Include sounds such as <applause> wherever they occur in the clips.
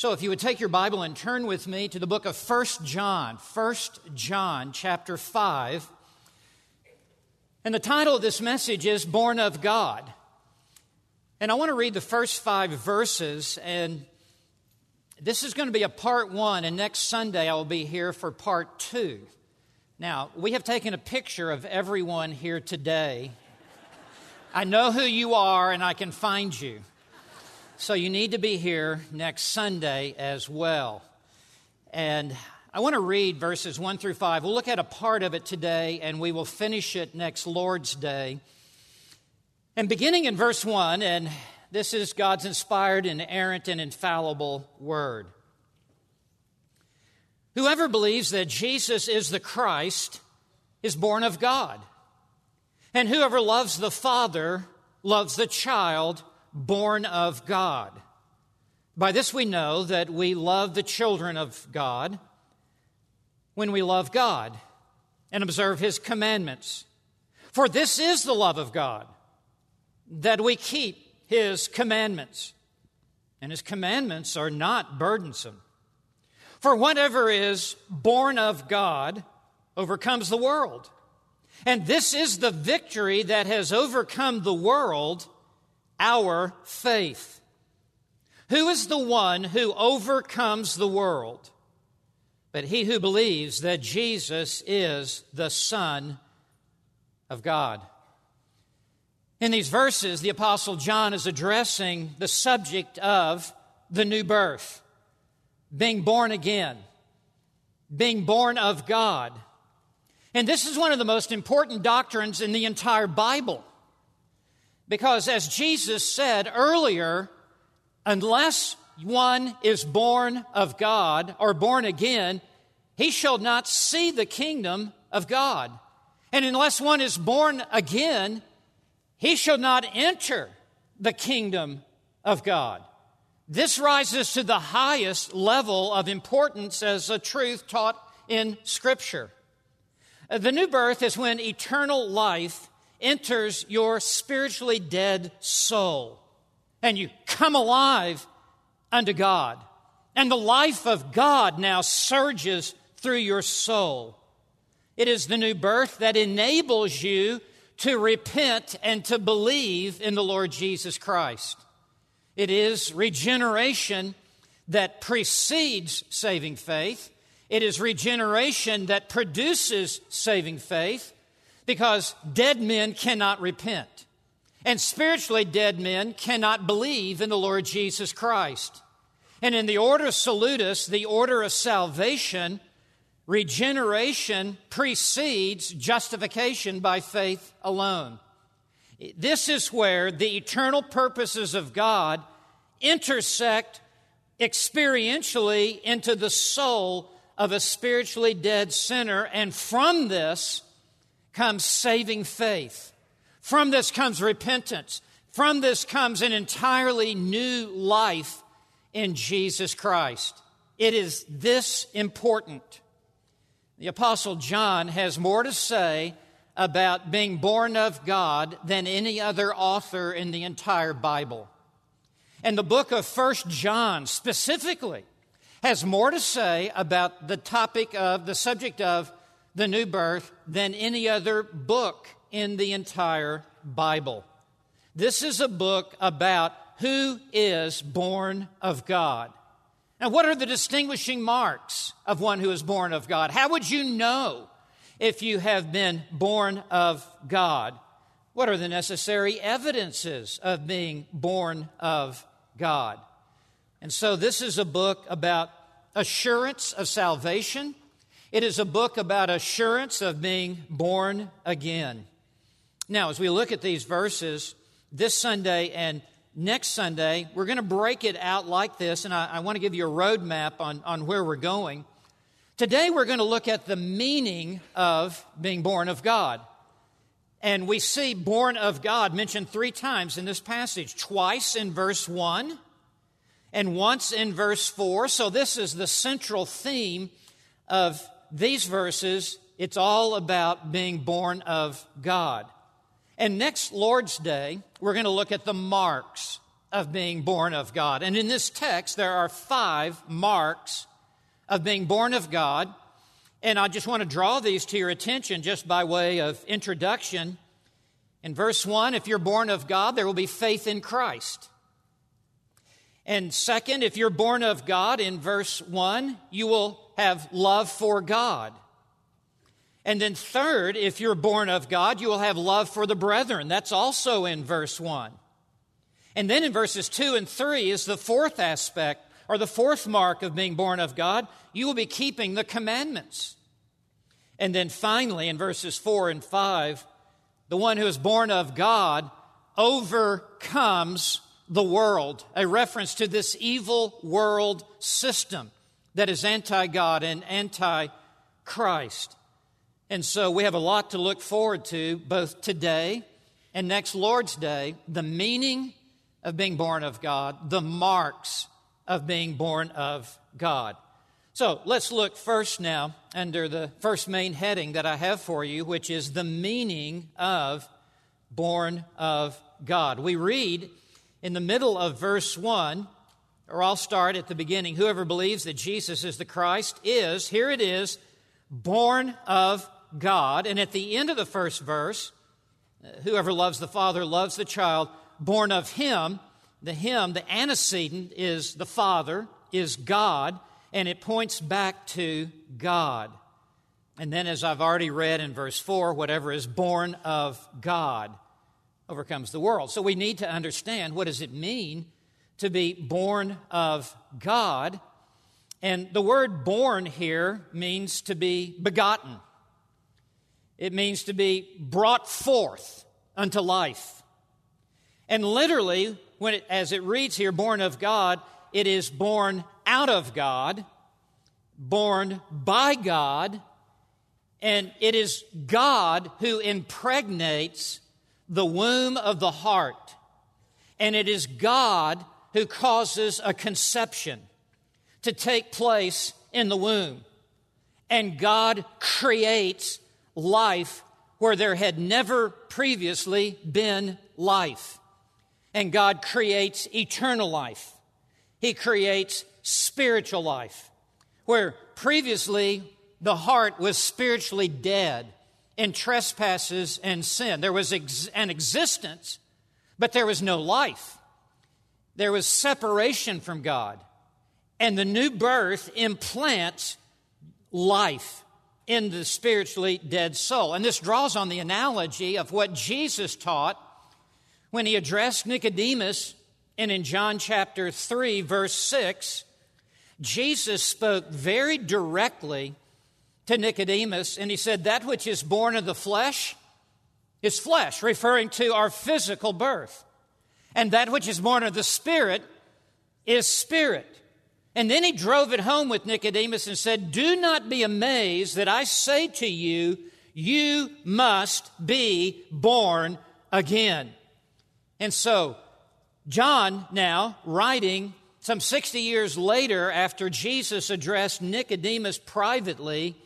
So if you would take your Bible and turn with me to the book of 1 John, 1 John chapter 5. And the title of this message is Born of God. And I want to read the first five verses, and this is going to be a part one, and next Sunday I will be here for part two. Now, we have taken a picture of everyone here today. I know who you are, and I can find you. So you need to be here next Sunday as well. And I want to read verses 1 through 5. We'll look at a part of it today, and we will finish it next Lord's Day. And beginning in verse 1, and this is God's inspired, inerrant, and infallible word. Whoever believes that Jesus is the Christ is born of God. And whoever loves the Father loves the child born of God. By this we know that we love the children of God when we love God and observe His commandments. For this is the love of God, that we keep His commandments. And His commandments are not burdensome. For whatever is born of God overcomes the world. And this is the victory that has overcome the world, our faith. Who is the one who overcomes the world? But he who believes that Jesus is the Son of God. In these verses, the Apostle John is addressing the subject of the new birth being born again, being born of God. And this is one of the most important doctrines in the entire Bible. Because as Jesus said earlier, unless one is born of God or born again, he shall not see the kingdom of God. And unless one is born again, he shall not enter the kingdom of God. This rises to the highest level of importance as a truth taught in Scripture. The new birth is when eternal life enters your spiritually dead soul and you come alive unto God. And the life of God now surges through your soul. It is the new birth that enables you to repent and to believe in the Lord Jesus Christ. It is regeneration that precedes saving faith. It is regeneration that produces saving faith because dead men cannot repent. And spiritually dead men cannot believe in the Lord Jesus Christ. And in the ordo salutis, the order of salvation, regeneration precedes justification by faith alone. This is where the eternal purposes of God intersect experientially into the soul of a spiritually dead sinner. And from this comes saving faith. From this comes repentance. From this comes an entirely new life in Jesus Christ. It is this important. The Apostle John has more to say about being born of God than any other author in the entire Bible. And the book of First John specifically has more to say about the topic of the subject of the new birth than any other book in the entire Bible. This is a book about who is born of God. Now, what are the distinguishing marks of one who is born of God? How would you know if you have been born of God? What are the necessary evidences of being born of God? And so, this is a book about assurance of salvation. It is a book about assurance of being born again. Now, as we look at these verses this Sunday and next Sunday, we're going to break it out like this, and I, I want to give you a roadmap on, on where we're going. Today, we're going to look at the meaning of being born of God. And we see born of God mentioned three times in this passage twice in verse 1 and once in verse 4. So, this is the central theme of these verses. It's all about being born of God. And next Lord's Day, we're going to look at the marks of being born of God. And in this text, there are five marks of being born of God. And I just want to draw these to your attention just by way of introduction. In verse 1, if you're born of God, there will be faith in Christ. And second, if you're born of God, in verse 1, you will have love for God. And then, third, if you're born of God, you will have love for the brethren. That's also in verse 1. And then in verses 2 and 3 is the fourth aspect, or the fourth mark of being born of God. You will be keeping the commandments. And then finally, in verses 4 and 5, the one who is born of God overcomes the world, a reference to this evil world system that is anti God and anti Christ. And so we have a lot to look forward to both today and next Lord's Day the meaning of being born of God, the marks of being born of God. So let's look first now under the first main heading that I have for you, which is the meaning of born of God. We read in the middle of verse 1, or I'll start at the beginning whoever believes that Jesus is the Christ is, here it is, born of God. And at the end of the first verse, uh, whoever loves the Father loves the child, born of Him. The Him, the antecedent, is the Father, is God and it points back to God. And then, as I've already read in verse 4, whatever is born of God overcomes the world. So we need to understand what does it mean to be born of God? And the word born here means to be begotten. It means to be brought forth unto life. And literally, when it, as it reads here, born of God, it is born out of God, born by God, and it is God who impregnates the womb of the heart. And it is God who causes a conception to take place in the womb. And God creates life where there had never previously been life. And God creates eternal life. He creates spiritual life, where previously the heart was spiritually dead in trespasses and sin. There was ex- an existence, but there was no life. There was separation from God. And the new birth implants life in the spiritually dead soul. And this draws on the analogy of what Jesus taught when he addressed Nicodemus and in John chapter 3, verse 6, Jesus spoke very directly to Nicodemus, and he said, That which is born of the flesh is flesh, referring to our physical birth. And that which is born of the Spirit is spirit. And then he drove it home with Nicodemus and said, Do not be amazed that I say to you, you must be born again. And so, John, now writing some 60 years later after Jesus addressed Nicodemus privately,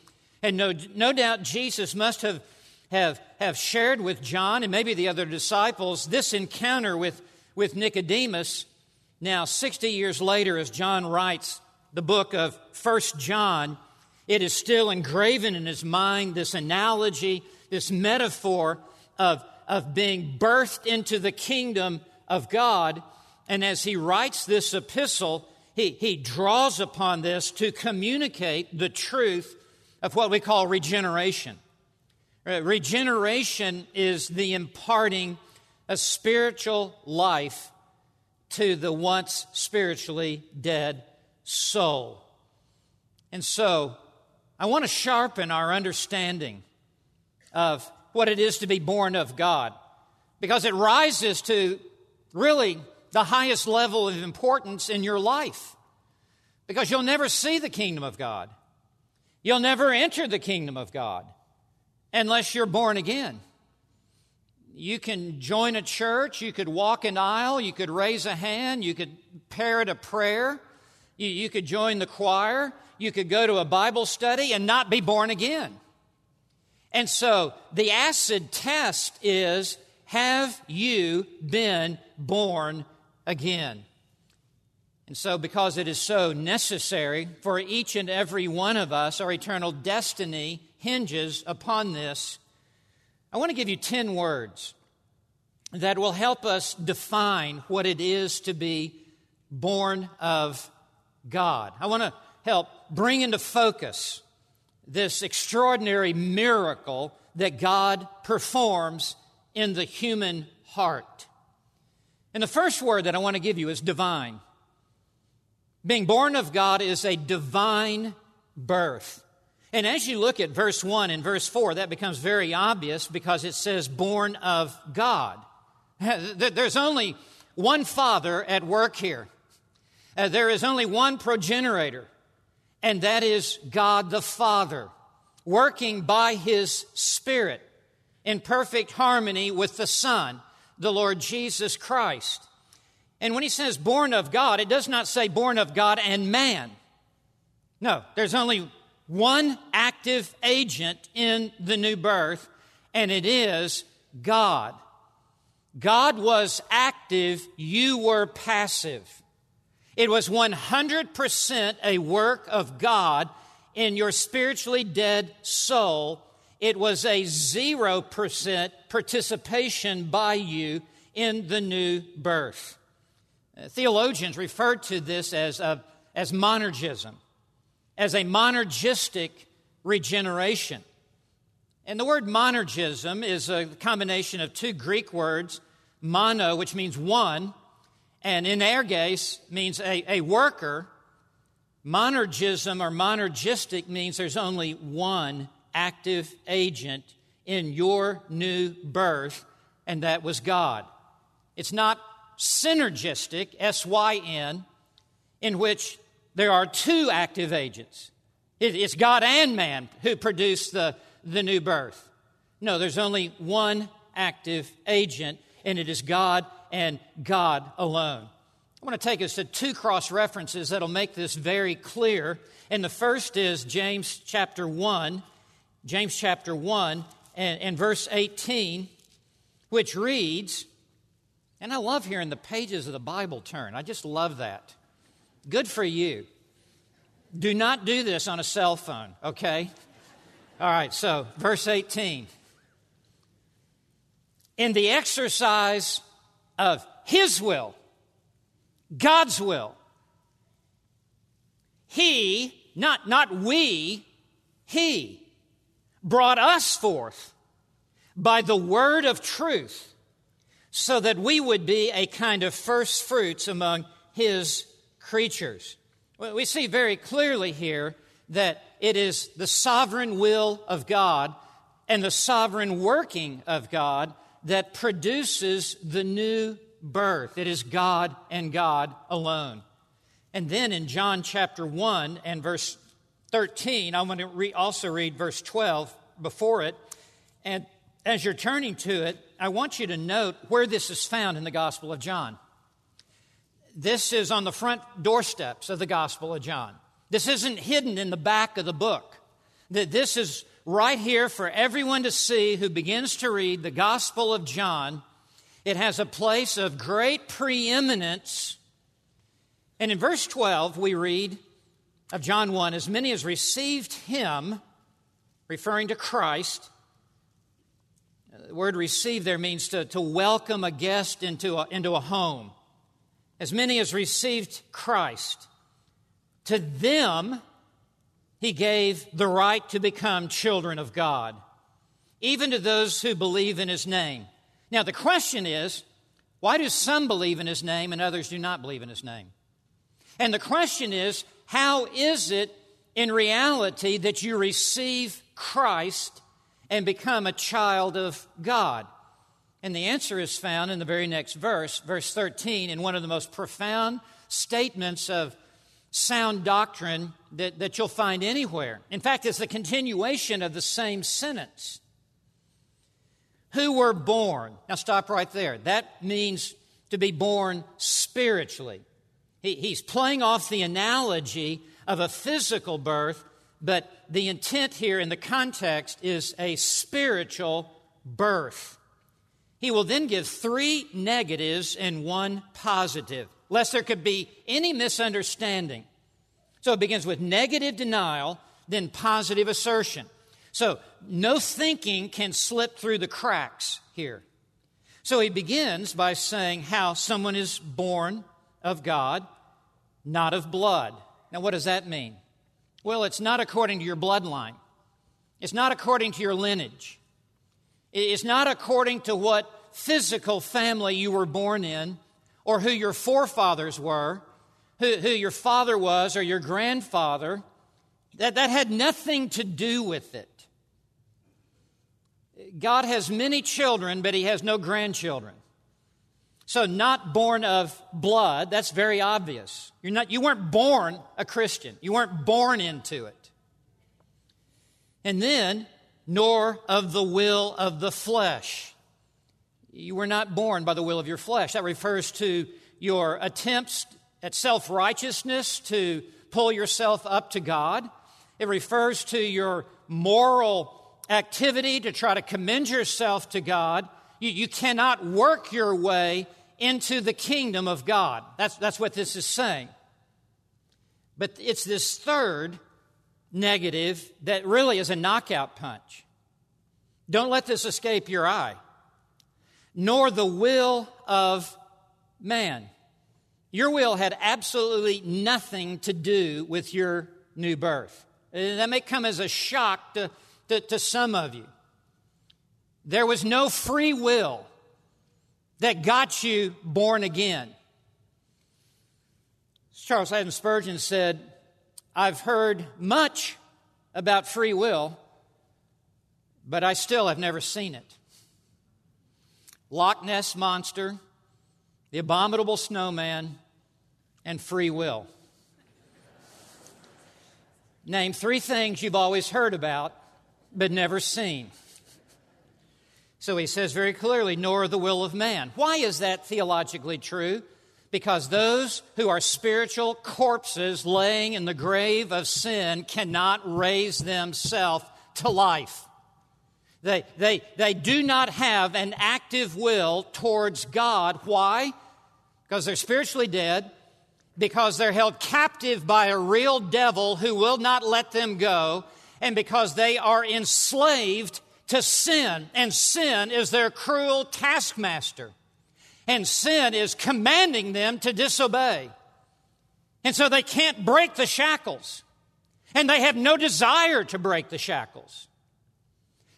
and no, no doubt Jesus must have, have, have shared with John and maybe the other disciples this encounter with, with Nicodemus. Now, 60 years later, as John writes the book of First John, it is still engraven in his mind this analogy, this metaphor of, of being birthed into the kingdom of God. And as he writes this epistle, he, he draws upon this to communicate the truth of what we call regeneration. Uh, regeneration is the imparting a spiritual life to the once spiritually dead soul. And so, I want to sharpen our understanding of what it is to be born of God because it rises to really the highest level of importance in your life because you'll never see the kingdom of God. You'll never enter the kingdom of God unless you're born again. You can join a church, you could walk an aisle, you could raise a hand, you could parrot a prayer, you, you could join the choir, you could go to a Bible study and not be born again. And so the acid test is have you been born again. And so, because it is so necessary for each and every one of us, our eternal destiny hinges upon this. I want to give you 10 words that will help us define what it is to be born of God. I want to help bring into focus this extraordinary miracle that God performs in the human heart. And the first word that I want to give you is divine. Being born of God is a divine birth. And as you look at verse 1 and verse 4, that becomes very obvious because it says born of God. <laughs> There's only one father at work here. Uh, there is only one progenitor, and that is God the Father, working by His Spirit in perfect harmony with the Son, the Lord Jesus Christ. And when He says born of God, it does not say born of God and man. No, there's only one active agent in the new birth, and it is God. God was active, you were passive. It was 100% a work of God in your spiritually dead soul. It was a 0% participation by you in the new birth. Uh, theologians refer to this as, a, as monergism, as a monergistic regeneration. And the word monergism is a combination of two Greek words, mono, which means one, and energes means a, a worker. Monergism or monergistic means there's only one active agent in your new birth, and that was God. It's not synergistic, S Y N, in which there are two active agents. It's God and man who produce the, the new birth. No, there's only one active agent, and it is God and God alone. I want to take us to two cross references that'll make this very clear. And the first is James chapter 1, James chapter 1 and, and verse 18, which reads, and I love hearing the pages of the Bible turn. I just love that. Good for you. Do not do this on a cell phone, okay? All right, so verse 18. In the exercise of His will, God's will, He, not, not we, He brought us forth by the word of truth so that we would be a kind of first fruits among His creatures. We see very clearly here that it is the sovereign will of God and the sovereign working of God that produces the new birth. It is God and God alone. And then in John chapter 1 and verse 13, I'm going to re- also read verse 12 before it. And as you're turning to it, I want you to note where this is found in the Gospel of John. This is on the front doorsteps of the Gospel of John. This isn't hidden in the back of the book. That this is right here for everyone to see who begins to read the Gospel of John. It has a place of great preeminence. And in verse 12, we read of John 1 As many as received him, referring to Christ, the word receive there means to, to welcome a guest into a, into a home. As many as received Christ, to them he gave the right to become children of God, even to those who believe in his name. Now, the question is why do some believe in his name and others do not believe in his name? And the question is how is it in reality that you receive Christ and become a child of God? And the answer is found in the very next verse, verse 13, in one of the most profound statements of sound doctrine that, that you'll find anywhere. In fact, it's the continuation of the same sentence. Who were born. Now, stop right there. That means to be born spiritually. He, he's playing off the analogy of a physical birth but the intent here in the context is a spiritual birth. he will then give three negatives and one positive, lest there could be any misunderstanding. So it begins with negative denial, then positive assertion. So no thinking can slip through the cracks here. So he begins by saying how someone is born of God, not of blood. Now, what does that mean? Well, it's not according to your bloodline, it's not according to your lineage, it's not according to what physical family you were born in or who your forefathers were, who, who your father was or your grandfather. That, that had nothing to do with it. God has many children, but He has no grandchildren. So, not born of blood, that's very obvious. You're not, you weren't born a Christian, you weren't born into it. And then, nor of the will of the flesh. You were not born by the will of your flesh. That refers to your attempts at self righteousness to pull yourself up to God. It refers to your moral activity to try to commend yourself to God. You, you cannot work your way into the kingdom of God. That's, that's what this is saying. But it's this third negative that really is a knockout punch. Don't let this escape your eye. Nor the will of man. Your will had absolutely nothing to do with your new birth. Uh, that may come as a shock to to, to some of you. There was no free will that got you born again. Charles Haddon Spurgeon said, I've heard much about free will, but I still have never seen it. Loch Ness Monster, the abominable snowman, and free will. Name three things you've always heard about but never seen. So he says very clearly, nor the will of man. Why is that theologically true? Because those who are spiritual corpses laying in the grave of sin cannot raise themselves to life. They, they, they do not have an active will towards God. Why? Because they're spiritually dead, because they're held captive by a real devil who will not let them go, and because they are enslaved to sin, and sin is their cruel taskmaster, and sin is commanding them to disobey. And so they can't break the shackles, and they have no desire to break the shackles.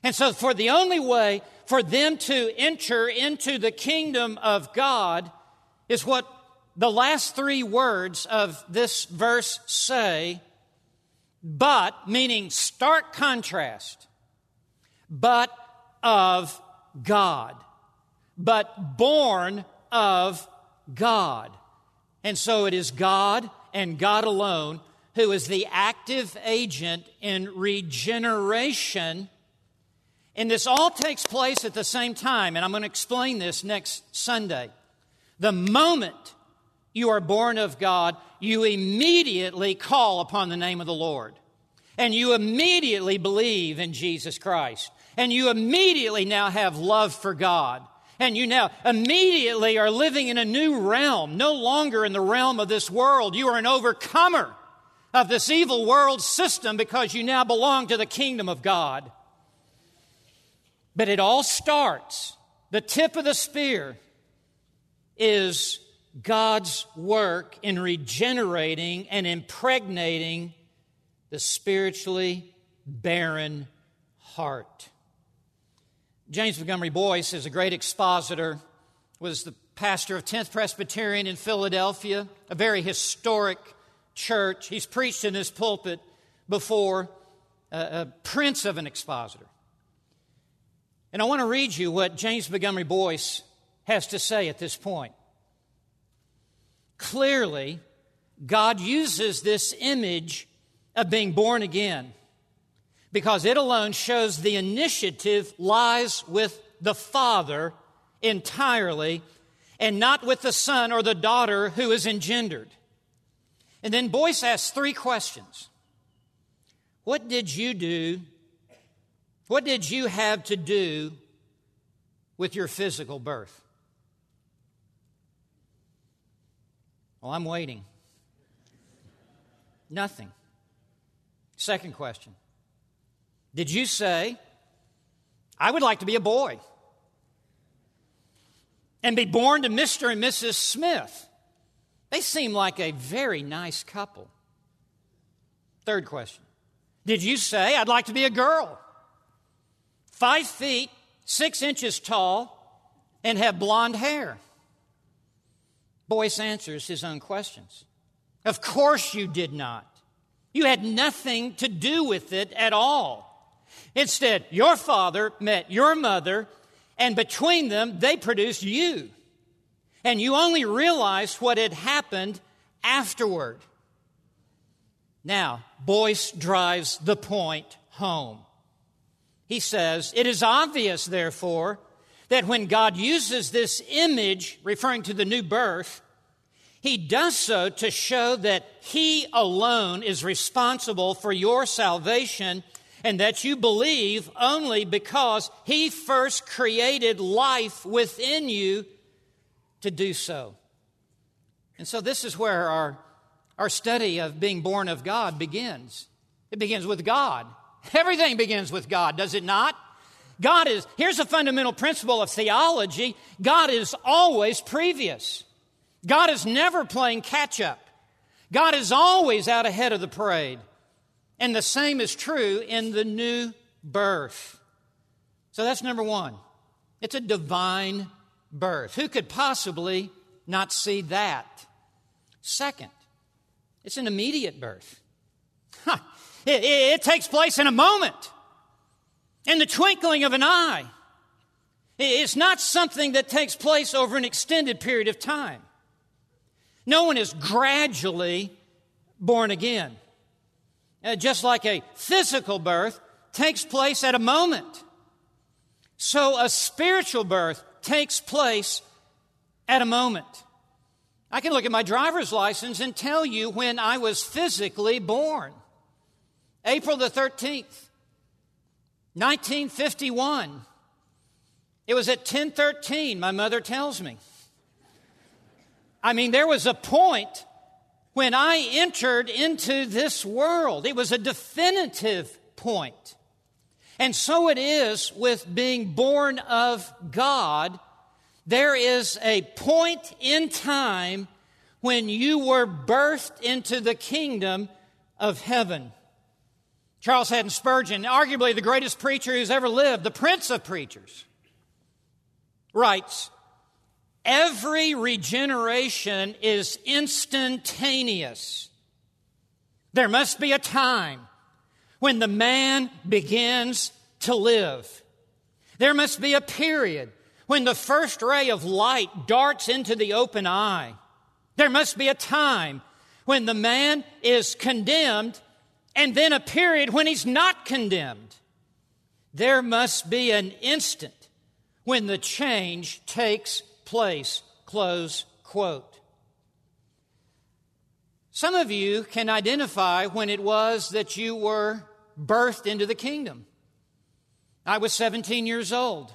And so, for the only way for them to enter into the kingdom of God is what the last three words of this verse say but, meaning stark contrast, but of God, but born of God. And so it is God and God alone who is the active agent in regeneration. And this all takes place at the same time, and I'm going to explain this next Sunday. The moment you are born of God, you immediately call upon the name of the Lord. And you immediately believe in Jesus Christ. And you immediately now have love for God. And you now immediately are living in a new realm, no longer in the realm of this world. You are an overcomer of this evil world system because you now belong to the kingdom of God. But it all starts, the tip of the spear is God's work in regenerating and impregnating the spiritually barren heart. James Montgomery Boice is a great expositor, was the pastor of 10th Presbyterian in Philadelphia, a very historic church. He's preached in his pulpit before, a, a prince of an expositor. And I want to read you what James Montgomery Boice has to say at this point. Clearly, God uses this image of being born again because it alone shows the initiative lies with the Father entirely and not with the son or the daughter who is engendered. And then Boice asks three questions What did you do? What did you have to do with your physical birth? Well, I'm waiting. Nothing. Second question Did you say, I would like to be a boy and be born to Mr. and Mrs. Smith? They seem like a very nice couple. Third question Did you say, I'd like to be a girl? Five feet, six inches tall, and have blonde hair? Boice answers his own questions. Of course you did not. You had nothing to do with it at all. Instead, your father met your mother, and between them, they produced you. And you only realized what had happened afterward. Now, Boice drives the point home. He says, It is obvious, therefore, that when God uses this image, referring to the new birth, he does so to show that He alone is responsible for your salvation and that you believe only because He first created life within you to do so. And so, this is where our, our study of being born of God begins. It begins with God. Everything begins with God, does it not? God is, here's a fundamental principle of theology God is always previous. God is never playing catch up. God is always out ahead of the parade. And the same is true in the new birth. So that's number one. It's a divine birth. Who could possibly not see that? Second, it's an immediate birth. Huh. It, it, it takes place in a moment, in the twinkling of an eye. It's not something that takes place over an extended period of time. No one is gradually born again. Uh, just like a physical birth takes place at a moment. So a spiritual birth takes place at a moment. I can look at my driver's license and tell you when I was physically born. April the 13th, 1951. It was at 1013, my mother tells me. I mean, there was a point when I entered into this world. It was a definitive point. And so it is with being born of God. There is a point in time when you were birthed into the kingdom of heaven. Charles Haddon Spurgeon, arguably the greatest preacher who's ever lived, the prince of preachers, writes Every regeneration is instantaneous. There must be a time when the man begins to live. There must be a period when the first ray of light darts into the open eye. There must be a time when the man is condemned and then a period when he's not condemned. There must be an instant when the change takes place. Close quote. Some of you can identify when it was that you were birthed into the kingdom. I was 17 years old,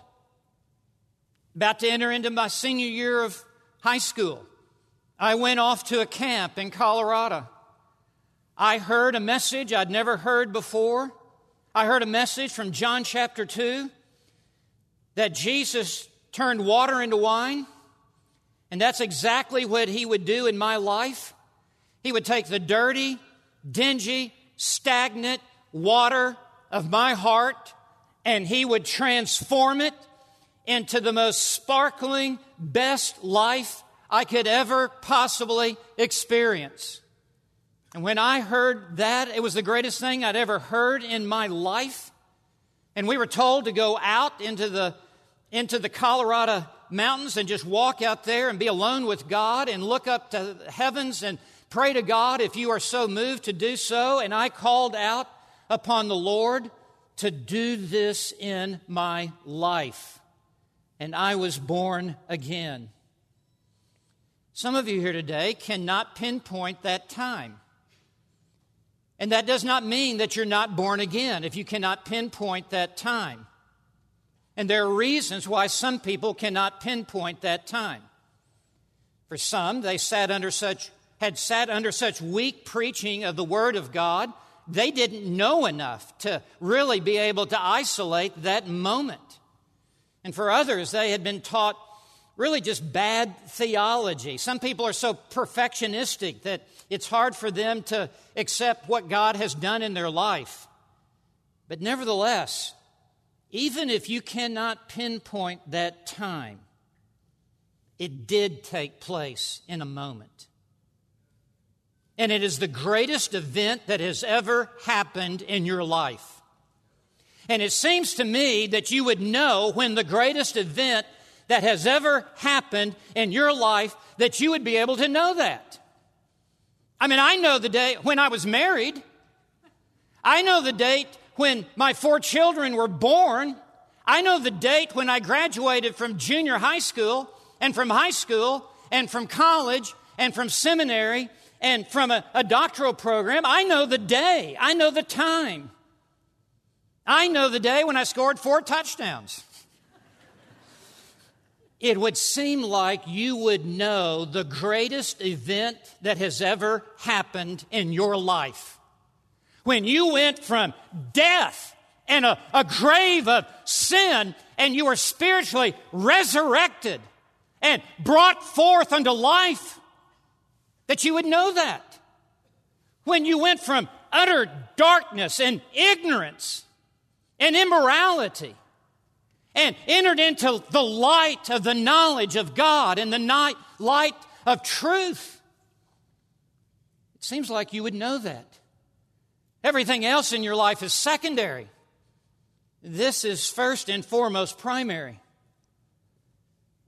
about to enter into my senior year of high school. I went off to a camp in Colorado. I heard a message I'd never heard before. I heard a message from John chapter 2 that Jesus turned water into wine. And that's exactly what he would do in my life. He would take the dirty, dingy, stagnant water of my heart and he would transform it into the most sparkling, best life I could ever possibly experience. And when I heard that, it was the greatest thing I'd ever heard in my life. And we were told to go out into the, into the Colorado mountains and just walk out there and be alone with God and look up to the heavens and pray to God if you are so moved to do so. And I called out upon the Lord to do this in my life. And I was born again. Some of you here today cannot pinpoint that time. And that does not mean that you're not born again if you cannot pinpoint that time. And there are reasons why some people cannot pinpoint that time. For some, they sat under such, had sat under such weak preaching of the Word of God, they didn't know enough to really be able to isolate that moment. And for others, they had been taught really just bad theology. Some people are so perfectionistic that it's hard for them to accept what God has done in their life. But nevertheless, even if you cannot pinpoint that time, it did take place in a moment. And it is the greatest event that has ever happened in your life. And it seems to me that you would know when the greatest event that has ever happened in your life that you would be able to know that. I mean, I know the day when I was married. I know the date when my four children were born. I know the date when I graduated from junior high school and from high school and from college and from seminary and from a, a doctoral program. I know the day. I know the time. I know the day when I scored four touchdowns. It would seem like you would know the greatest event that has ever happened in your life. When you went from death and a, a grave of sin and you were spiritually resurrected and brought forth unto life, that you would know that. When you went from utter darkness and ignorance and immorality and entered into the light of the knowledge of God and the night, light of truth. It seems like you would know that. Everything else in your life is secondary. This is first and foremost primary.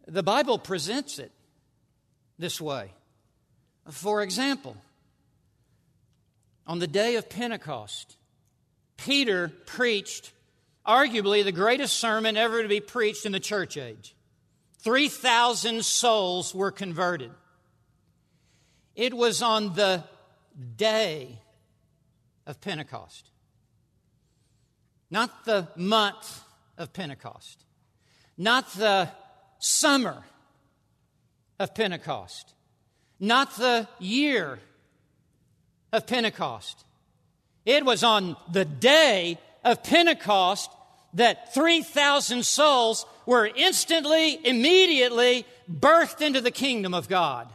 The Bible presents it this way. For example, on the day of Pentecost, Peter preached arguably the greatest sermon ever to be preached in the church age. 3,000 souls were converted. It was on the day of Pentecost, not the month of Pentecost, not the summer of Pentecost, not the year of Pentecost. It was on the day of Pentecost that 3,000 souls were instantly, immediately birthed into the kingdom of God.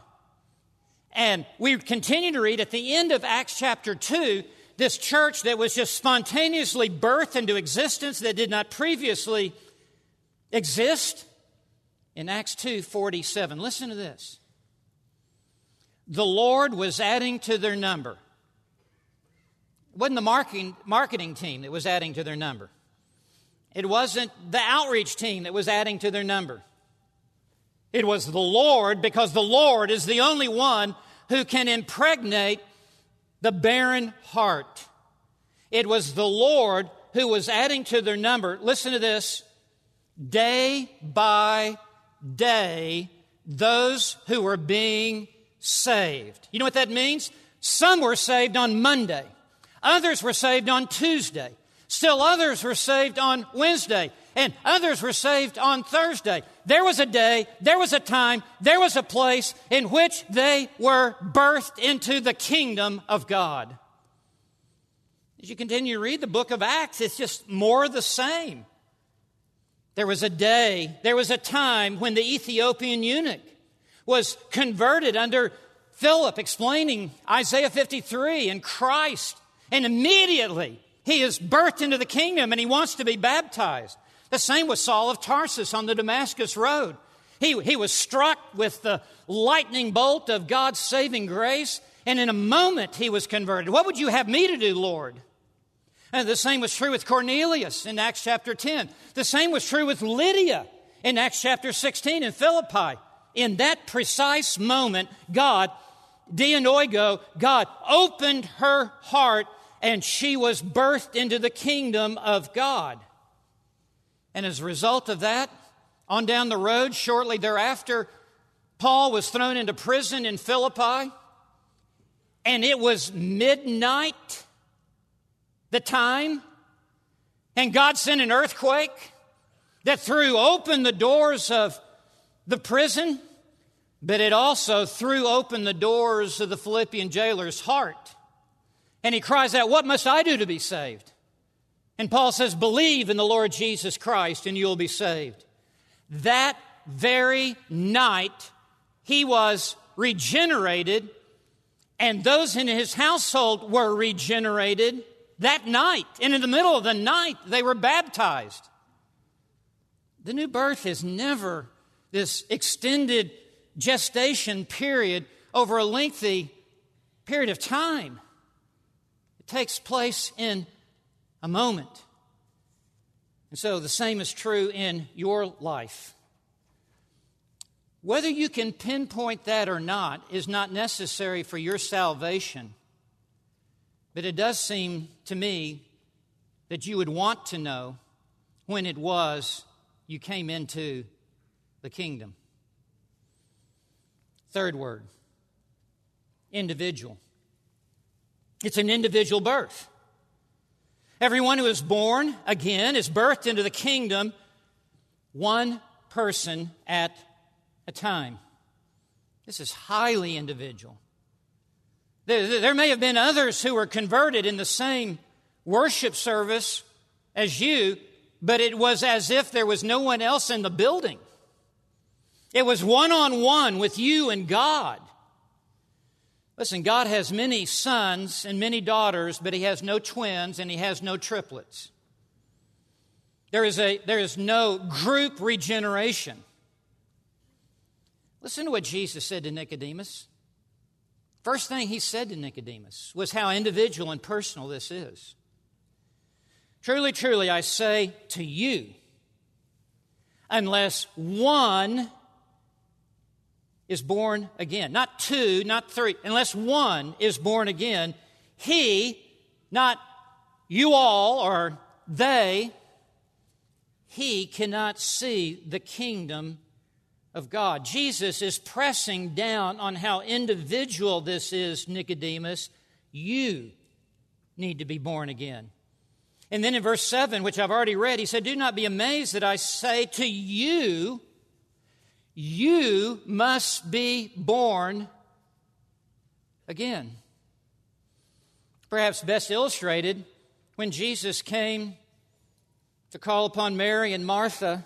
And we continue to read at the end of Acts chapter 2, this church that was just spontaneously birthed into existence that did not previously exist. In Acts 2 47, listen to this. The Lord was adding to their number it wasn't the marketing, marketing team that was adding to their number. It wasn't the outreach team that was adding to their number. It was the Lord, because the Lord is the only one who can impregnate the barren heart. It was the Lord who was adding to their number. Listen to this day by day, those who were being saved. You know what that means? Some were saved on Monday. Others were saved on Tuesday. Still others were saved on Wednesday. And others were saved on Thursday. There was a day, there was a time, there was a place in which they were birthed into the kingdom of God. As you continue to read the book of Acts, it's just more the same. There was a day, there was a time when the Ethiopian eunuch was converted under Philip explaining Isaiah 53 and Christ and immediately he is birthed into the kingdom and he wants to be baptized. The same with Saul of Tarsus on the Damascus Road. He, he was struck with the lightning bolt of God's saving grace, and in a moment he was converted. What would you have me to do, Lord? And the same was true with Cornelius in Acts chapter 10. The same was true with Lydia in Acts chapter 16 in Philippi. In that precise moment, God, dianoigo, God opened her heart and she was birthed into the kingdom of God. And as a result of that, on down the road, shortly thereafter, Paul was thrown into prison in Philippi, and it was midnight, the time, and God sent an earthquake, that threw open the doors of the prison, but it also threw open the doors of the Philippian jailer's heart. And he cries out, What must I do to be saved? And Paul says, Believe in the Lord Jesus Christ and you'll be saved. That very night, he was regenerated, and those in his household were regenerated that night. And in the middle of the night, they were baptized. The new birth is never this extended gestation period over a lengthy period of time. It takes place in a moment. And so the same is true in your life. Whether you can pinpoint that or not is not necessary for your salvation, but it does seem to me that you would want to know when it was you came into the kingdom. Third word individual. It's an individual birth. Everyone who is born again is birthed into the kingdom, one person at a time. This is highly individual. There, may have been others who were converted in the same worship service as you, but it was as if there was no one else in the building. It was one on one with you and God. Listen, God has many sons and many daughters, but He has no twins and He has no triplets. There is, a, there is no group regeneration. Listen to what Jesus said to Nicodemus. First thing he said to Nicodemus was how individual and personal this is. Truly, truly, I say to you, unless one is born again, not two, not three, unless one is born again, he, not you all or they, he cannot see the kingdom of God. Jesus is pressing down on how individual this is, Nicodemus. You need to be born again. And then in verse 7, which I've already read, he said, Do not be amazed that I say to you, you must be born again. Perhaps best illustrated when Jesus came to call upon Mary and Martha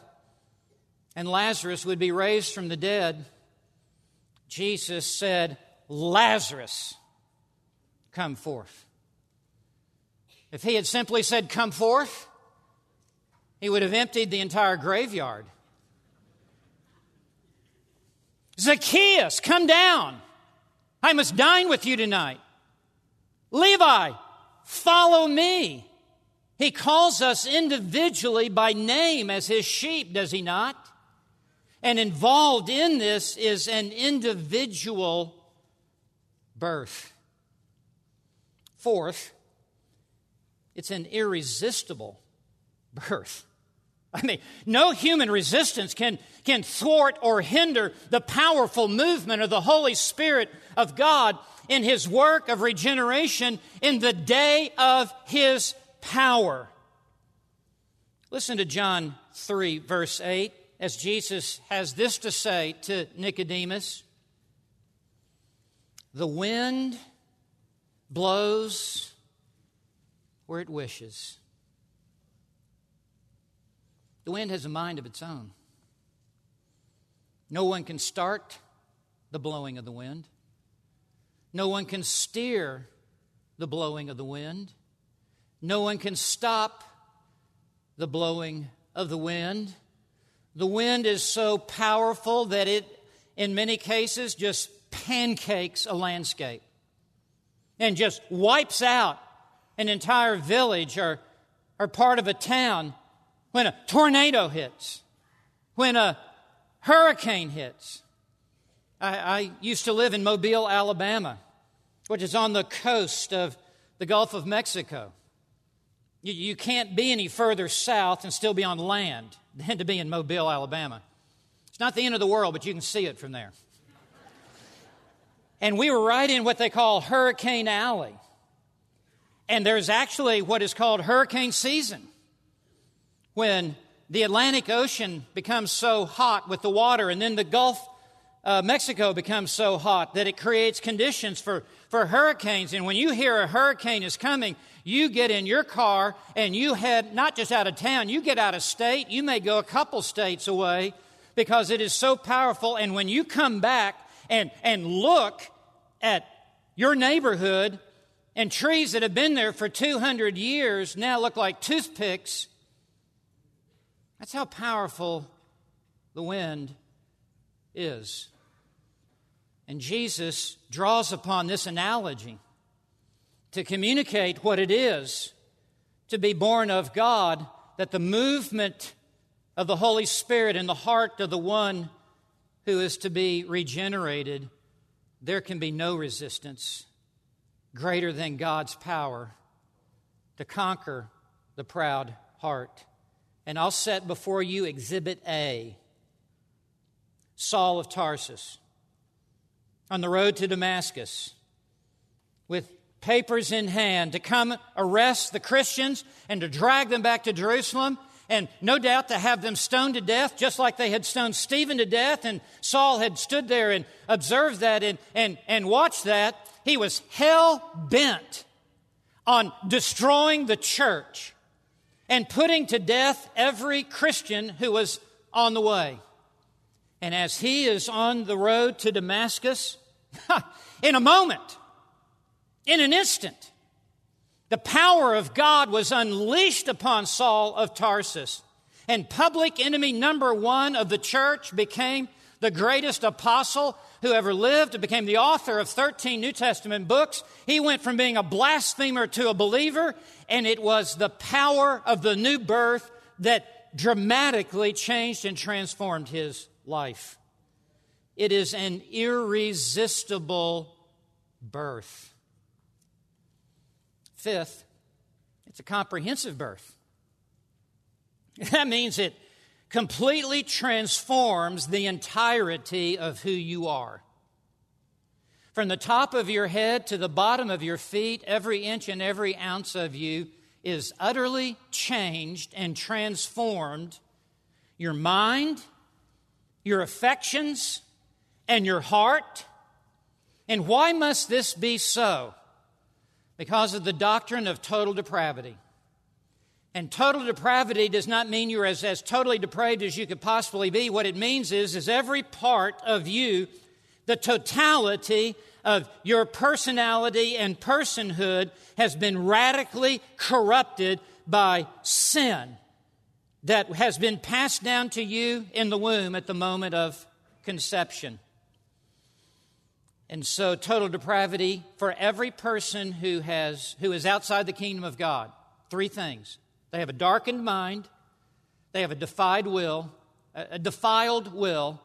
and Lazarus would be raised from the dead, Jesus said, Lazarus, come forth. If he had simply said, Come forth, he would have emptied the entire graveyard. Zacchaeus, come down. I must dine with you tonight. Levi, follow me. He calls us individually by name as his sheep, does he not? And involved in this is an individual birth. Fourth, it's an irresistible birth. I mean, no human resistance can, can thwart or hinder the powerful movement of the Holy Spirit of God in His work of regeneration in the day of His power. Listen to John 3, verse 8 as Jesus has this to say to Nicodemus The wind blows where it wishes. The wind has a mind of its own. No one can start the blowing of the wind. No one can steer the blowing of the wind. No one can stop the blowing of the wind. The wind is so powerful that it, in many cases, just pancakes a landscape and just wipes out an entire village or, or part of a town when a tornado hits, when a hurricane hits. I, I used to live in Mobile, Alabama, which is on the coast of the Gulf of Mexico. You, you can't be any further south and still be on land than to be in Mobile, Alabama. It's not the end of the world, but you can see it from there. And we were right in what they call Hurricane Alley. And there's actually what is called hurricane season when the Atlantic Ocean becomes so hot with the water, and then the Gulf uh, Mexico becomes so hot that it creates conditions for, for hurricanes. And when you hear a hurricane is coming, you get in your car and you head not just out of town, you get out of state. You may go a couple states away because it is so powerful. And when you come back and, and look at your neighborhood and trees that have been there for 200 years now look like toothpicks, that's how powerful the wind is. And Jesus draws upon this analogy to communicate what it is to be born of God, that the movement of the Holy Spirit in the heart of the one who is to be regenerated, there can be no resistance greater than God's power to conquer the proud heart. And I'll set before you Exhibit A Saul of Tarsus on the road to Damascus with papers in hand to come arrest the Christians and to drag them back to Jerusalem and no doubt to have them stoned to death, just like they had stoned Stephen to death. And Saul had stood there and observed that and, and, and watched that. He was hell bent on destroying the church and putting to death every Christian who was on the way. And as he is on the road to Damascus, in a moment, in an instant, the power of God was unleashed upon Saul of Tarsus. And public enemy number one of the church became the greatest apostle who ever lived, became the author of 13 New Testament books. He went from being a blasphemer to a believer, and it was the power of the new birth that dramatically changed and transformed his life. It is an irresistible birth. Fifth, it's a comprehensive birth. <laughs> That means it completely transforms the entirety of who you are. From the top of your head to the bottom of your feet, every inch and every ounce of you is utterly changed and transformed. Your mind, your affections, and your heart. And why must this be so? Because of the doctrine of total depravity. And total depravity does not mean you're as, as totally depraved as you could possibly be. What it means is, is every part of you, the totality of your personality and personhood has been radically corrupted by sin that has been passed down to you in the womb at the moment of conception. And so total depravity for every person who has who is outside the kingdom of God. Three things. They have a darkened mind, they have a defied will, a defiled will,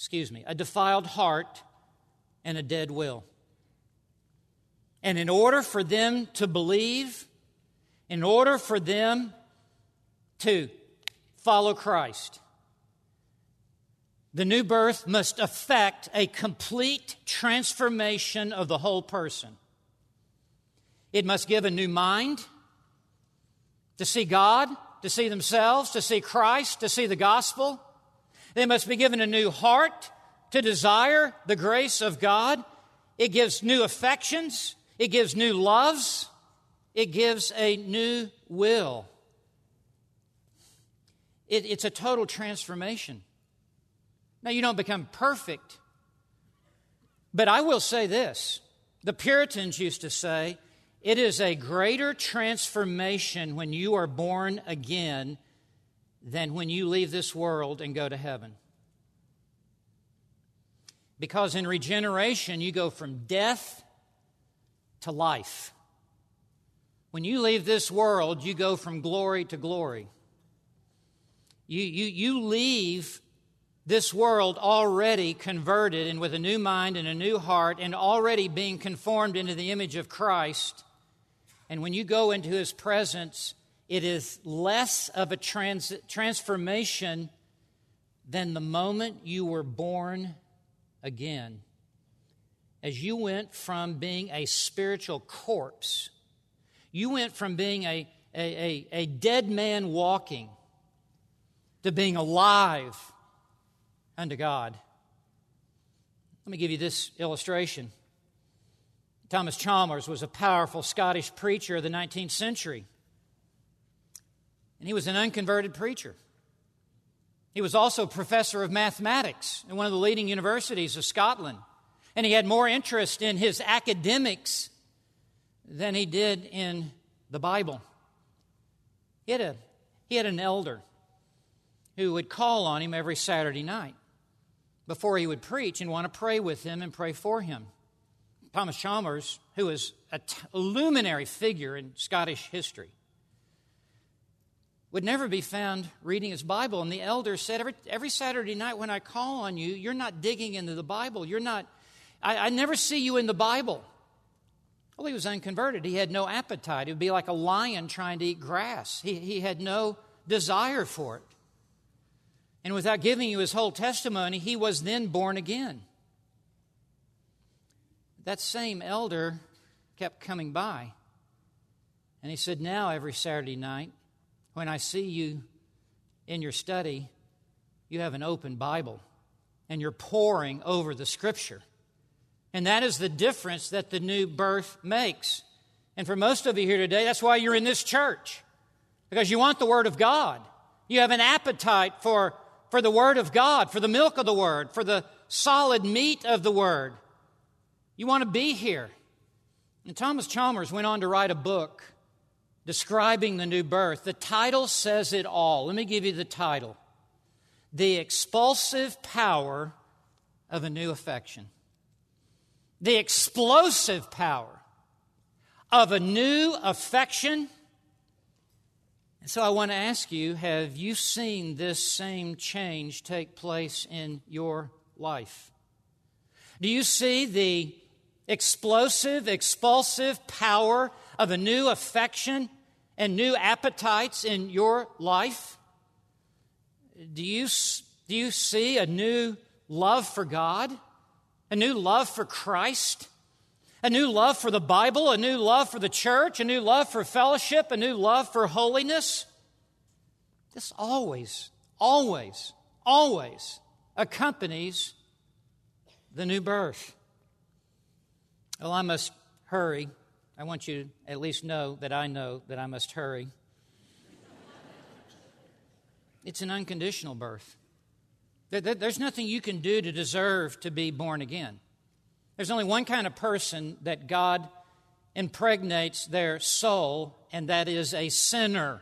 excuse me, a defiled heart and a dead will. And in order for them to believe, in order for them to follow Christ, the new birth must affect a complete transformation of the whole person. It must give a new mind to see God, to see themselves, to see Christ, to see the gospel. They must be given a new heart to desire the grace of God. It gives new affections, it gives new loves, it gives a new will. It, it's a total transformation. Now, you don't become perfect. But I will say this the Puritans used to say, it is a greater transformation when you are born again than when you leave this world and go to heaven. Because in regeneration, you go from death to life. When you leave this world, you go from glory to glory. You, you, you leave this world already converted and with a new mind and a new heart and already being conformed into the image of Christ. And when you go into his presence, it is less of a trans- transformation than the moment you were born again. As you went from being a spiritual corpse, you went from being a, a, a, a dead man walking to being alive unto God. Let me give you this illustration. Thomas Chalmers was a powerful Scottish preacher of the 19th century. And he was an unconverted preacher. He was also a professor of mathematics in one of the leading universities of Scotland. And he had more interest in his academics than he did in the Bible. He had, a, he had an elder who would call on him every Saturday night before he would preach and want to pray with him and pray for him. Thomas Chalmers, who t- a luminary figure in Scottish history, would never be found reading his Bible. And the elder said, Every, every Saturday night when I call on you, you're not digging into the Bible. You're not, I, I never see you in the Bible. Well, he was unconverted. He had no appetite. It would be like a lion trying to eat grass. He, he had no desire for it. And without giving you his whole testimony, he was then born again. That same elder kept coming by. And he said, Now, every Saturday night, when I see you in your study, you have an open Bible and you're poring over the scripture. And that is the difference that the new birth makes. And for most of you here today, that's why you're in this church, because you want the Word of God. You have an appetite for, for the Word of God, for the milk of the Word, for the solid meat of the Word. You want to be here. And Thomas Chalmers went on to write a book describing the new birth. The title says it all. Let me give you the title The Expulsive Power of a New Affection. The explosive power of a new affection. And so I want to ask you have you seen this same change take place in your life? Do you see the explosive, expulsive power of a new affection and new appetites in your life? Do you, do you see a new love for God? A new love for Christ? A new love for the Bible? A new love for the church? A new love for fellowship? A new love for holiness? This always, always, always accompanies the new birth. Well, I must hurry. I want you to at least know that I know that I must hurry. it's an unconditional birth. There's nothing you can do to deserve to be born again. There's only one kind of person that God impregnates their soul, and that is a sinner.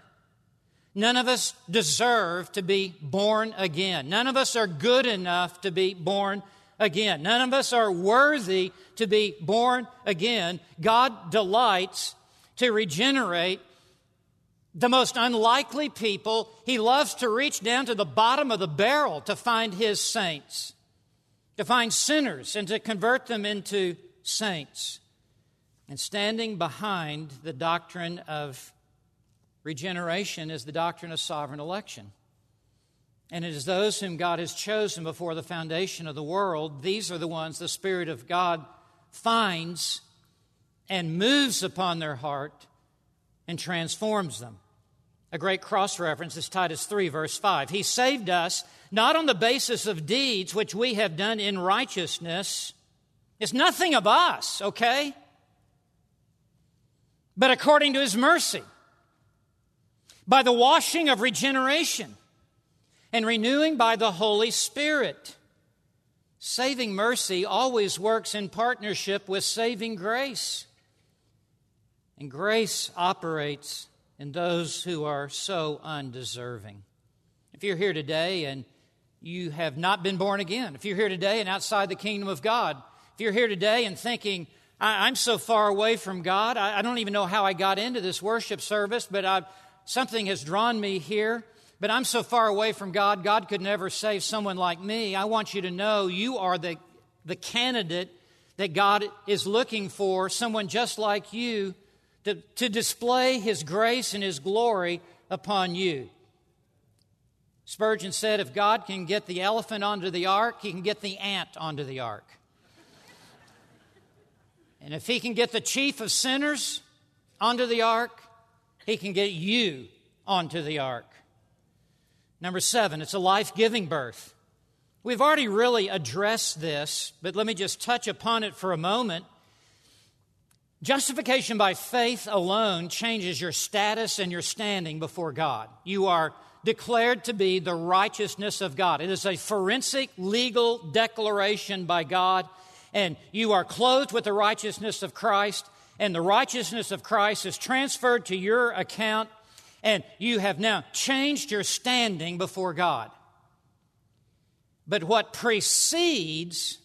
None of us deserve to be born again. None of us are good enough to be born again. None of us are worthy to be born again. God delights to regenerate the most unlikely people. He loves to reach down to the bottom of the barrel to find his saints, to find sinners, and to convert them into saints. And standing behind the doctrine of regeneration is the doctrine of sovereign election. And it is those whom God has chosen before the foundation of the world. These are the ones the Spirit of God finds and moves upon their heart and transforms them. A great cross reference is Titus 3, verse 5. He saved us not on the basis of deeds which we have done in righteousness. It's nothing of us, okay? But according to his mercy, by the washing of regeneration and renewing by the Holy Spirit. Saving mercy always works in partnership with saving grace. And grace operates in those who are so undeserving. If you're here today and you have not been born again, if you're here today and outside the kingdom of God, if you're here today and thinking, I'm so far away from God, I don't even know how I got into this worship service, but I've, something has drawn me here but I'm so far away from God, God could never save someone like me. I want you to know you are the, the candidate that God is looking for, someone just like you, to, to display His grace and His glory upon you. Spurgeon said, if God can get the elephant onto the ark, He can get the ant onto the ark. <laughs> and if He can get the chief of sinners onto the ark, He can get you onto the ark. Number seven, it's a life giving birth. We've already really addressed this, but let me just touch upon it for a moment. Justification by faith alone changes your status and your standing before God. You are declared to be the righteousness of God. It is a forensic legal declaration by God, and you are clothed with the righteousness of Christ, and the righteousness of Christ is transferred to your account, and you have now changed your standing before God. But what precedes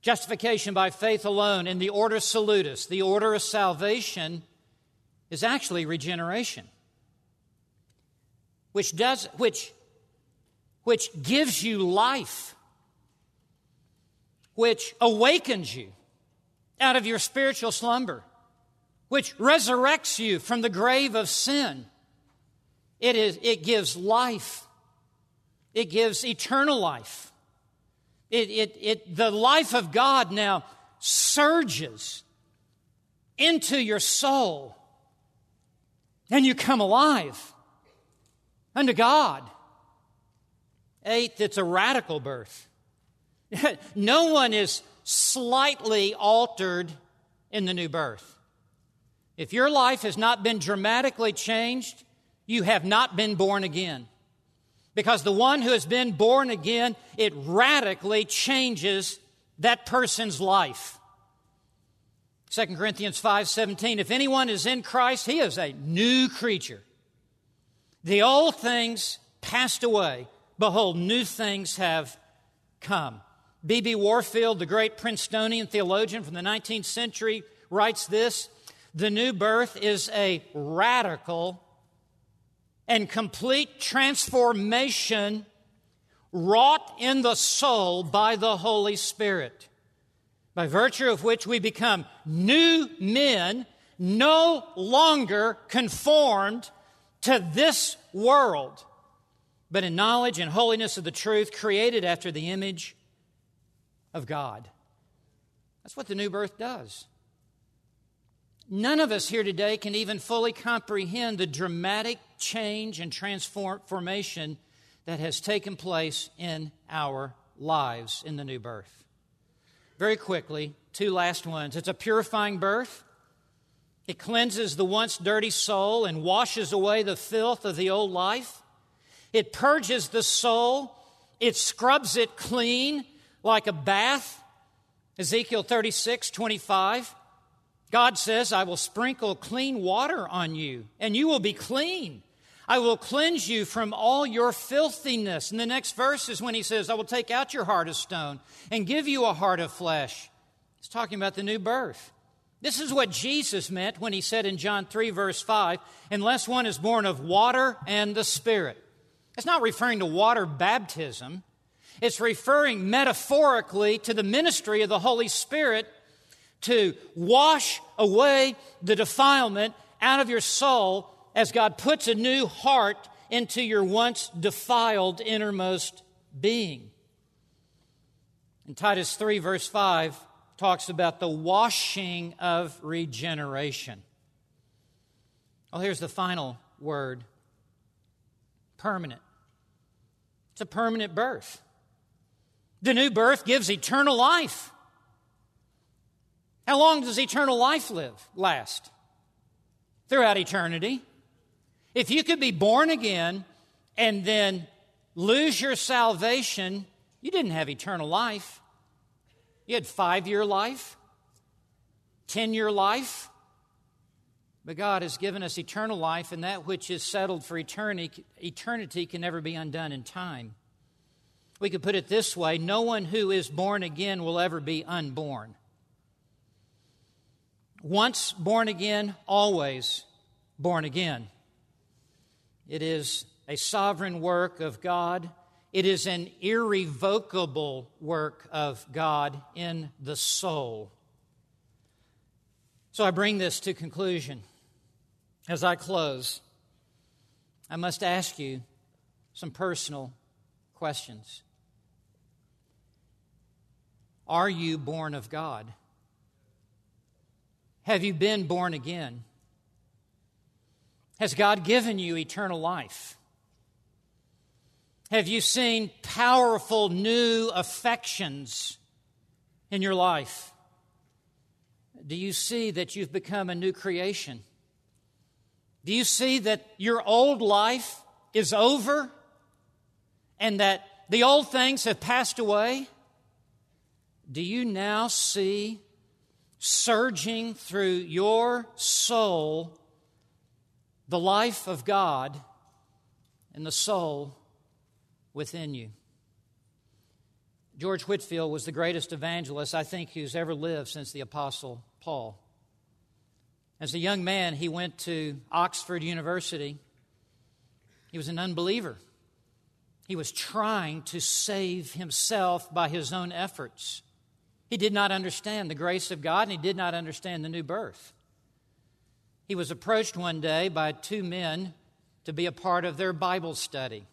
justification by faith alone in the ordo salutis, the order of salvation, is actually regeneration, which does which which gives you life, which awakens you out of your spiritual slumber, which resurrects you from the grave of sin. It, is, it gives life, it gives eternal life. It, it, it, the life of God now surges into your soul, and you come alive unto God. Eighth, it's a radical birth. <laughs> no one is slightly altered in the new birth. If your life has not been dramatically changed, you have not been born again. Because the one who has been born again, it radically changes that person's life. 2 Corinthians 5:17 If anyone is in Christ, he is a new creature. The old things passed away; behold, new things have come. B.B. Warfield, the great Princetonian theologian from the 19th century, writes this The new birth is a radical and complete transformation wrought in the soul by the Holy Spirit, by virtue of which we become new men, no longer conformed to this world, but in knowledge and holiness of the truth, created after the image of God. That's what the new birth does. None of us here today can even fully comprehend the dramatic change and transformation that has taken place in our lives in the new birth. Very quickly, two last ones. It's a purifying birth. It cleanses the once dirty soul and washes away the filth of the old life. It purges the soul. It scrubs it clean like a bath. Ezekiel 36, 25. God says, I will sprinkle clean water on you, and you will be clean. I will cleanse you from all your filthiness. And the next verse is when he says, I will take out your heart of stone and give you a heart of flesh. He's talking about the new birth. This is what Jesus meant when he said in John 3, verse 5, unless one is born of water and the Spirit. It's not referring to water baptism, it's referring metaphorically to the ministry of the Holy Spirit to wash away the defilement out of your soul as God puts a new heart into your once defiled innermost being. And Titus 3, verse 5, talks about the washing of regeneration. Well, here's the final word permanent. It's a permanent birth. The new birth gives eternal life. How long does eternal life live last? Throughout eternity. If you could be born again and then lose your salvation, you didn't have eternal life. You had five year life, 10 year life. But God has given us eternal life, and that which is settled for eternity, eternity can never be undone in time. We could put it this way no one who is born again will ever be unborn. Once born again, always born again. It is a sovereign work of God. It is an irrevocable work of God in the soul. So I bring this to conclusion. As I close, I must ask you some personal questions. Are you born of God? Have you been born again? Has God given you eternal life? Have you seen powerful new affections in your life? Do you see that you've become a new creation? Do you see that your old life is over and that the old things have passed away? Do you now see surging through your soul the life of God and the soul within you? George Whitefield was the greatest evangelist I think who's ever lived since the Apostle Paul. As a young man, he went to Oxford University. He was an unbeliever. He was trying to save himself by his own efforts. He did not understand the grace of God and he did not understand the new birth. He was approached one day by two men to be a part of their Bible study.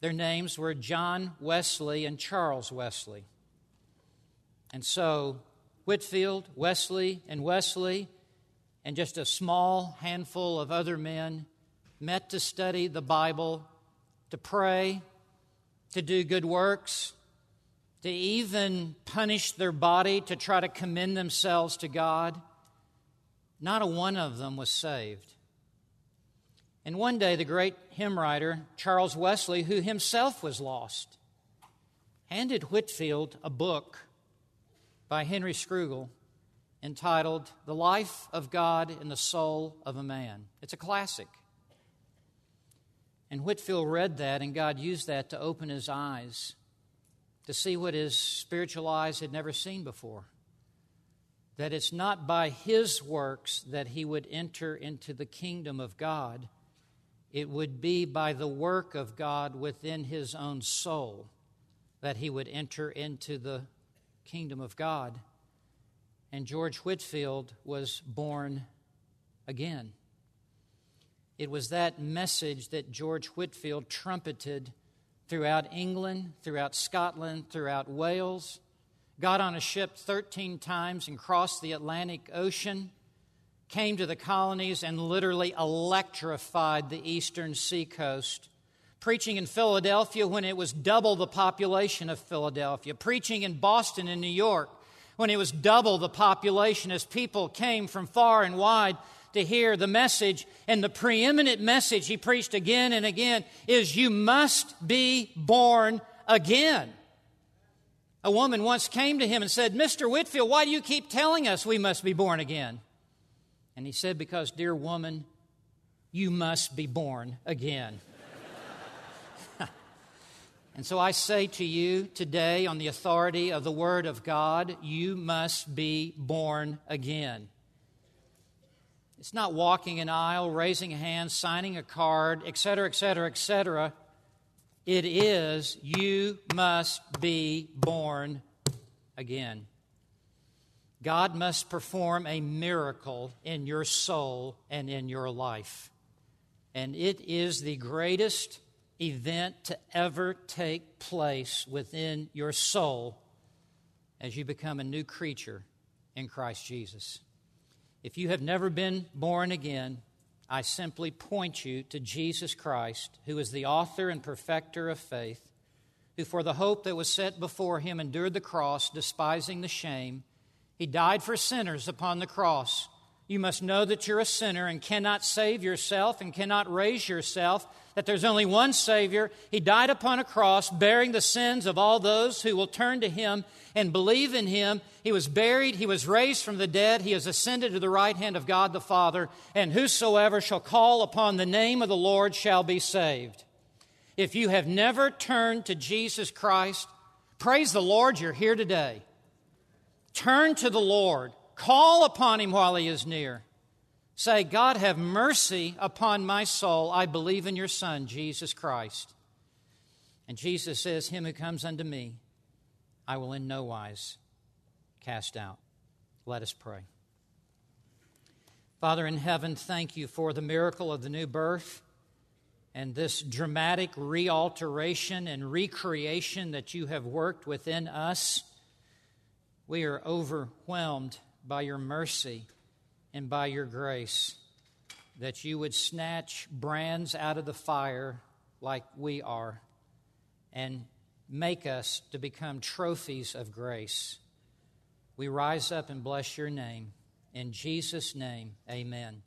Their names were John Wesley and Charles Wesley. And so Whitefield, Wesley, and Wesley and just a small handful of other men met to study the Bible, to pray, to do good works, to even punish their body to try to commend themselves to God. Not a one of them was saved. And one day, the great hymn writer, Charles Wesley, who himself was lost, handed Whitefield a book by Henry Scougal entitled The Life of God in the Soul of a Man. It's a classic. And Whitefield read that, and God used that to open his eyes to see what his spiritual eyes had never seen before. That it's not by his works that he would enter into the kingdom of God, it would be by the work of God within his own soul that he would enter into the kingdom of God and George Whitefield was born again. It was that message that George Whitefield trumpeted throughout England, throughout Scotland, throughout Wales, got on a ship 13 times and crossed the Atlantic Ocean, came to the colonies and literally electrified the eastern seacoast. Preaching in Philadelphia when it was double the population of Philadelphia, preaching in Boston and New York when it was double the population as people came from far and wide to hear the message. And the preeminent message he preached again and again is you must be born again. A woman once came to him and said, Mr. Whitefield, why do you keep telling us we must be born again? And he said, Because, dear woman, you must be born again. <laughs> And so I say to you today, on the authority of the Word of God, you must be born again. It's not walking an aisle, raising a hand, signing a card, etc., etc., etc. It is you must be born again. God must perform a miracle in your soul and in your life. And it is the greatest event to ever take place within your soul as you become a new creature in Christ Jesus. If you have never been born again, I simply point you to Jesus Christ, who is the author and perfecter of faith, who for the hope that was set before him endured the cross, despising the shame. He died for sinners upon the cross. You must know that you're a sinner and cannot save yourself and cannot raise yourself that there's only one Savior. He died upon a cross, bearing the sins of all those who will turn to Him and believe in Him. He was buried, He was raised from the dead, He has ascended to the right hand of God the Father, and whosoever shall call upon the name of the Lord shall be saved. If you have never turned to Jesus Christ, praise the Lord, you're here today. Turn to the Lord, call upon Him while He is near. Say, God, have mercy upon my soul. I believe in your Son, Jesus Christ. And Jesus says, Him who comes unto me, I will in no wise cast out. Let us pray. Father in heaven, thank you for the miracle of the new birth and this dramatic realteration and recreation that you have worked within us. We are overwhelmed by your mercy and by your grace. that you would snatch brands out of the fire like we are and make us to become trophies of grace. We rise up and bless your name. In Jesus' name, amen.